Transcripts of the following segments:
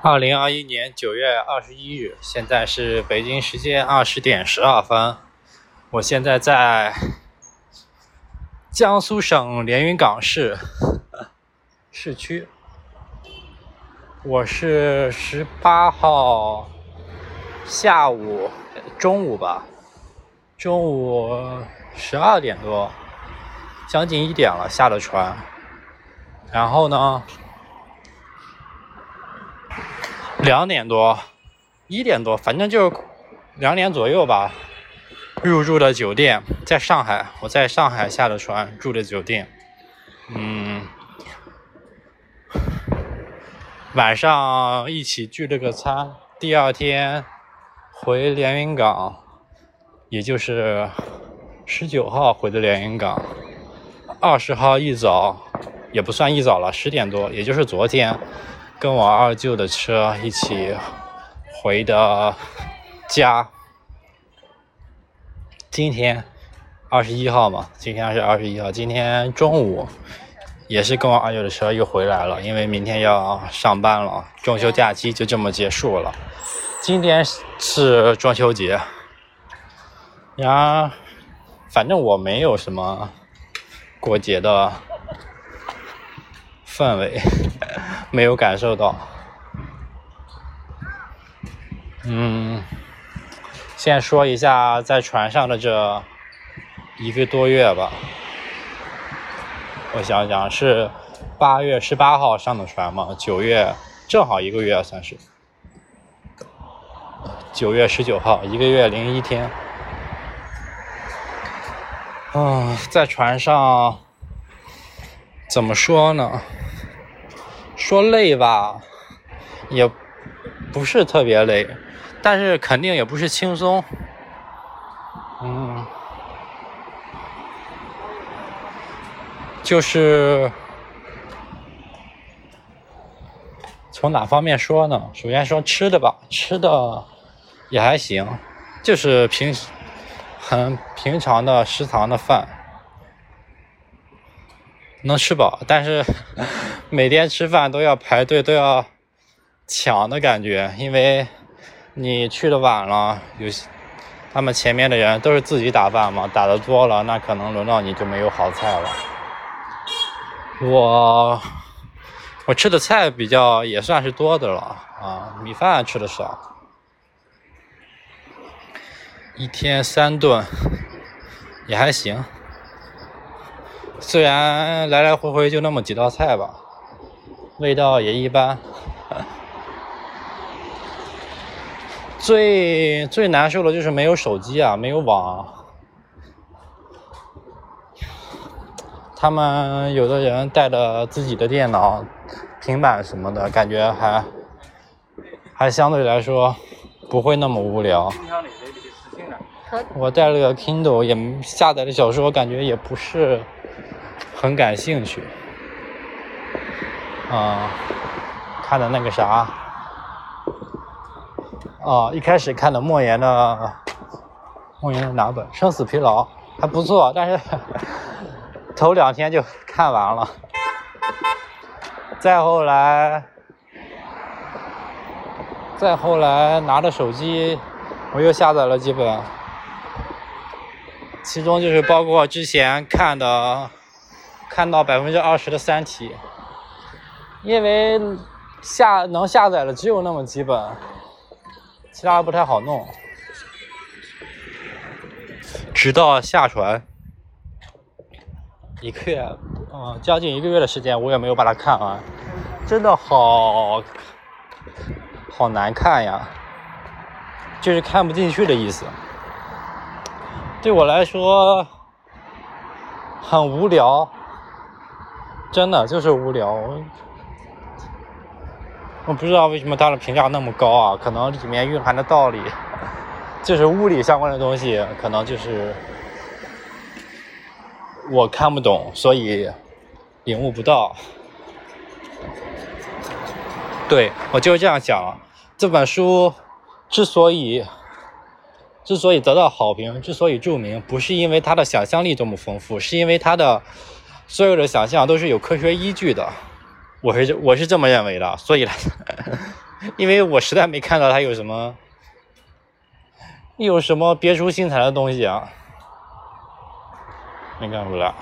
二零二一年九月二十一日，现在是北京时间二十点十二分。我现在在江苏省连云港市 市区。我是十八号下午中午吧，中午十二点多，将近一点了下的船。然后呢？两点多，一点多，反正就两点左右吧。入住的酒店在上海，我在上海下的船，住的酒店。嗯，晚上一起聚了个餐。第二天回连云港，也就是十九号回的连云港。二十号一早，也不算一早了，十点多，也就是昨天。跟我二舅的车一起回的家。今天二十一号嘛，今天是二十一号。今天中午也是跟我二舅的车又回来了，因为明天要上班了，中秋假期就这么结束了。今天是中秋节，呀，反正我没有什么过节的氛围。没有感受到，嗯，先说一下在船上的这一个多月吧。我想想，是八月十八号上的船嘛？九月正好一个月算是。九月十九号，一个月零一天。啊，在船上怎么说呢？说累吧，也不是特别累，但是肯定也不是轻松。嗯，就是从哪方面说呢？首先说吃的吧，吃的也还行，就是平很平常的食堂的饭。能吃饱，但是 每天吃饭都要排队，都要抢的感觉，因为你去的晚了，有些他们前面的人都是自己打饭嘛，打的多了，那可能轮到你就没有好菜了。我我吃的菜比较也算是多的了啊，米饭吃的少，一天三顿也还行。虽然来来回回就那么几道菜吧，味道也一般。最最难受的就是没有手机啊，没有网。他们有的人带着自己的电脑、平板什么的，感觉还还相对来说不会那么无聊。我带了个 Kindle，也下载的小说，感觉也不是。很感兴趣，啊，看的那个啥，啊，一开始看的莫言的，莫言的哪本《生死疲劳》还不错，但是 头两天就看完了，再后来，再后来拿着手机，我又下载了几本，其中就是包括之前看的。看到百分之二十的《三体》，因为下能下载的只有那么几本，其他不太好弄。直到下船，一个月，嗯，将近一个月的时间，我也没有把它看完，真的好好难看呀，就是看不进去的意思。对我来说，很无聊。真的就是无聊，我不知道为什么它的评价那么高啊？可能里面蕴含的道理，就是物理相关的东西，可能就是我看不懂，所以领悟不到。对我就是这样想。这本书之所以之所以得到好评，之所以著名，不是因为它的想象力多么丰富，是因为它的。所有的想象都是有科学依据的，我是我是这么认为的，所以，因为我实在没看到他有什么有什么别出心裁的东西啊，没看出来，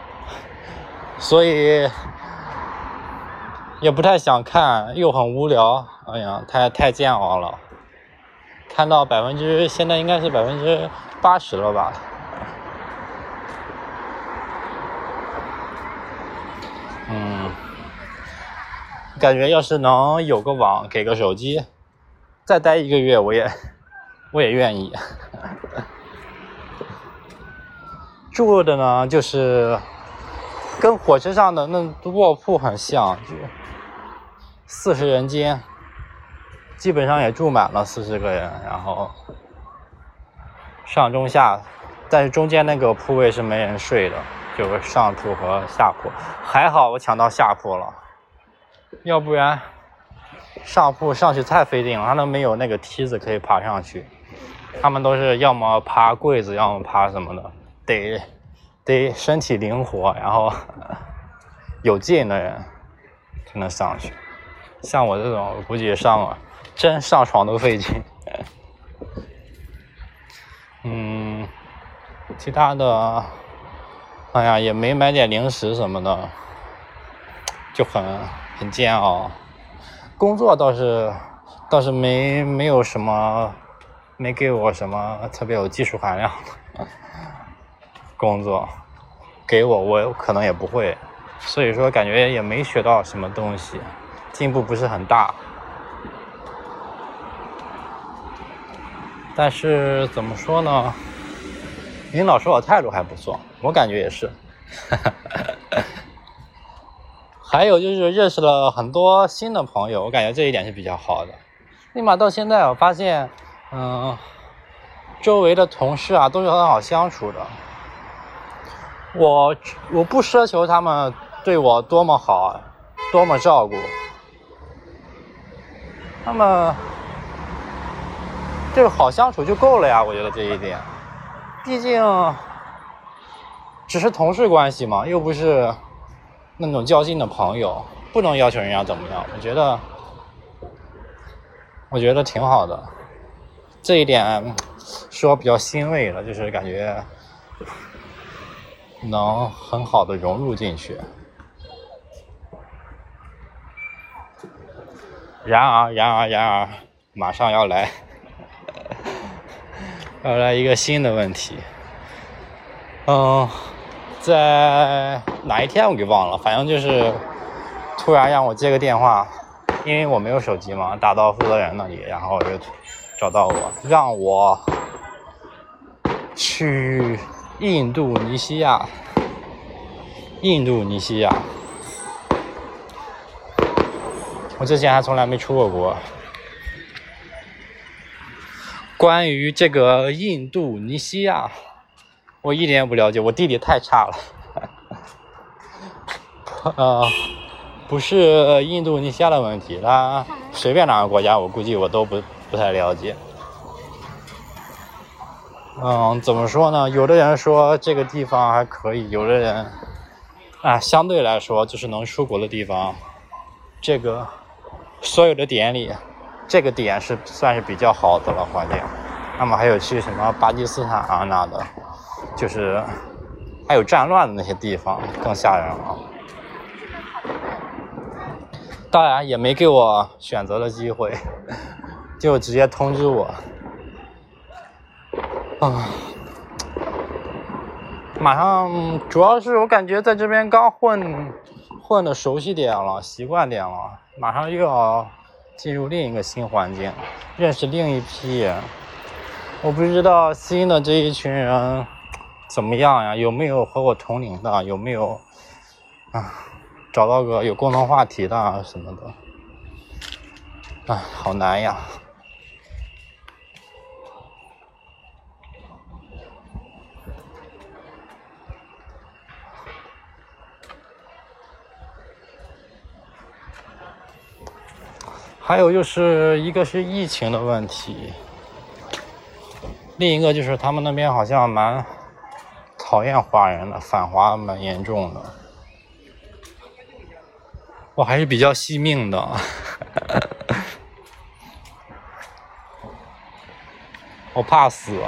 所以也不太想看，又很无聊，哎呀，太太煎熬了。看到百分之现在应该是百分之八十了吧。感觉要是能有个网，给个手机，再待一个月，我也 我也愿意。住的呢，就是跟火车上的那卧铺很像，就四十人间，基本上也住满了四十个人，然后上中下，但是中间那个铺位是没人睡的。就是上铺和下铺，还好我抢到下铺了，要不然上铺上去太费劲了，他都没有那个梯子可以爬上去，他们都是要么爬柜子，要么爬什么的，得得身体灵活，然后 有劲的人才能上去，像我这种估计上真上床都费劲。嗯，其他的。哎呀，也没买点零食什么的，就很很煎熬。工作倒是倒是没没有什么，没给我什么特别有技术含量的工作，给我我可能也不会，所以说感觉也没学到什么东西，进步不是很大。但是怎么说呢？领导说我态度还不错，我感觉也是。哈哈哈哈还有就是认识了很多新的朋友，我感觉这一点是比较好的。立马到现在，我发现，嗯，周围的同事啊都是很好相处的。我我不奢求他们对我多么好，多么照顾，他们就是好相处就够了呀。我觉得这一点。毕竟只是同事关系嘛，又不是那种较劲的朋友，不能要求人家怎么样。我觉得，我觉得挺好的，这一点是我比较欣慰的，就是感觉能很好的融入进去。然而，然而，然而，马上要来。要来一个新的问题，嗯，在哪一天我给忘了，反正就是突然让我接个电话，因为我没有手机嘛，打到负责人那里，然后就找到我，让我去印度尼西亚，印度尼西亚，我之前还从来没出过国。关于这个印度尼西亚，我一点也不了解，我地理太差了。呃，不是印度尼西亚的问题，它随便哪个国家，我估计我都不不太了解。嗯，怎么说呢？有的人说这个地方还可以，有的人啊，相对来说就是能出国的地方，这个所有的点里。这个点是算是比较好的了环境，那么还有去什么巴基斯坦啊那的，就是还有战乱的那些地方更吓人了。当然也没给我选择的机会，就直接通知我。啊，马上主要是我感觉在这边刚混混的熟悉点了，习惯点了，马上又要。进入另一个新环境，认识另一批人。我不知道新的这一群人怎么样呀？有没有和我同龄的？有没有啊？找到个有共同话题的什么的？哎，好难呀。还有就是一个是疫情的问题，另一个就是他们那边好像蛮讨厌华人的，反华蛮严重的。我还是比较惜命的，我怕死。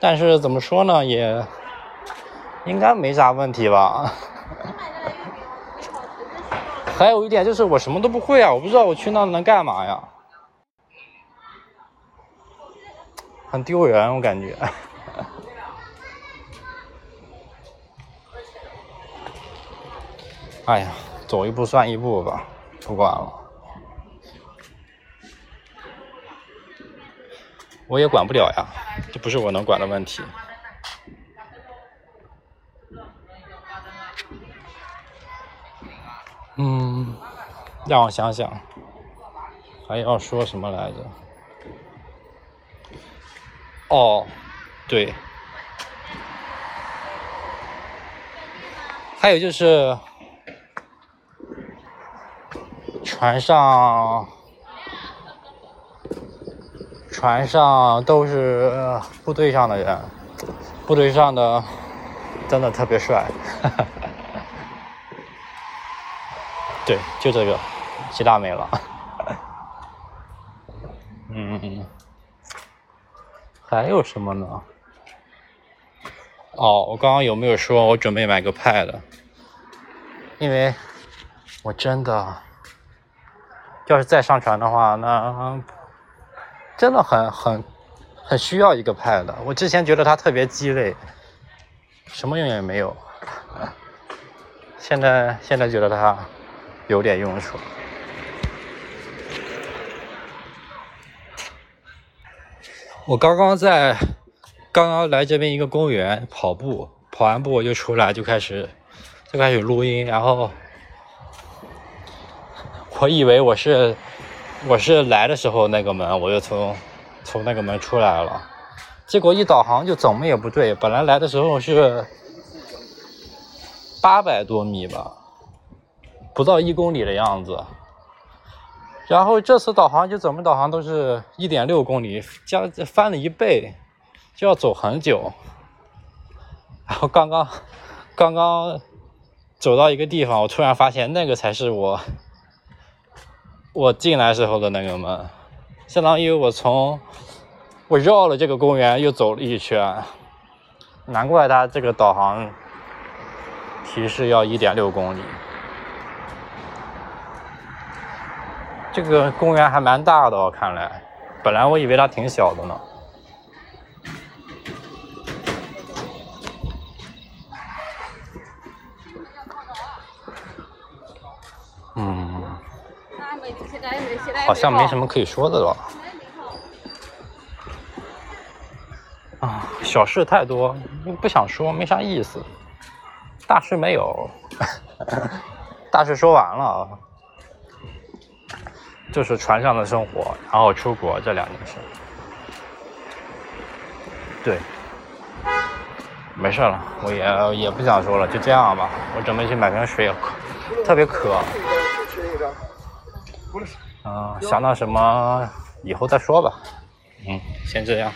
但是怎么说呢，也应该没啥问题吧。还有一点就是我什么都不会啊，我不知道我去那能干嘛呀，很丢人，我感觉。哎呀，走一步算一步吧，不管了，我也管不了呀，这不是我能管的问题。嗯，让我想想，还要说什么来着？哦，对，还有就是。船上，船上都是部队上的人，部队上的真的特别帅，对，就这个，其他没了。嗯，还有什么呢？哦，我刚刚有没有说我准备买个 Pad？因为我真的。要是再上传的话，那真的很很很需要一个 Pad。我之前觉得它特别鸡肋，什么用也没有。现在现在觉得它有点用处。我刚刚在刚刚来这边一个公园跑步，跑完步我就出来就开始就开始录音，然后。我以为我是我是来的时候那个门，我就从从那个门出来了，结果一导航就怎么也不对。本来来的时候是八百多米吧，不到一公里的样子，然后这次导航就怎么导航都是一点六公里，加翻了一倍，就要走很久。然后刚刚刚刚走到一个地方，我突然发现那个才是我。我进来时候的那个门，相当于我从我绕了这个公园又走了一圈，难怪它这个导航提示要一点六公里。这个公园还蛮大的，哦看来，本来我以为它挺小的呢。嗯好像没什么可以说的了。啊，小事太多，又不想说，没啥意思。大事没有，大事说完了啊，就是船上的生活，然后出国这两件事。对，没事了，我也也不想说了，就这样吧。我准备去买瓶水，特别渴。嗯，想到什么以后再说吧。嗯，先这样。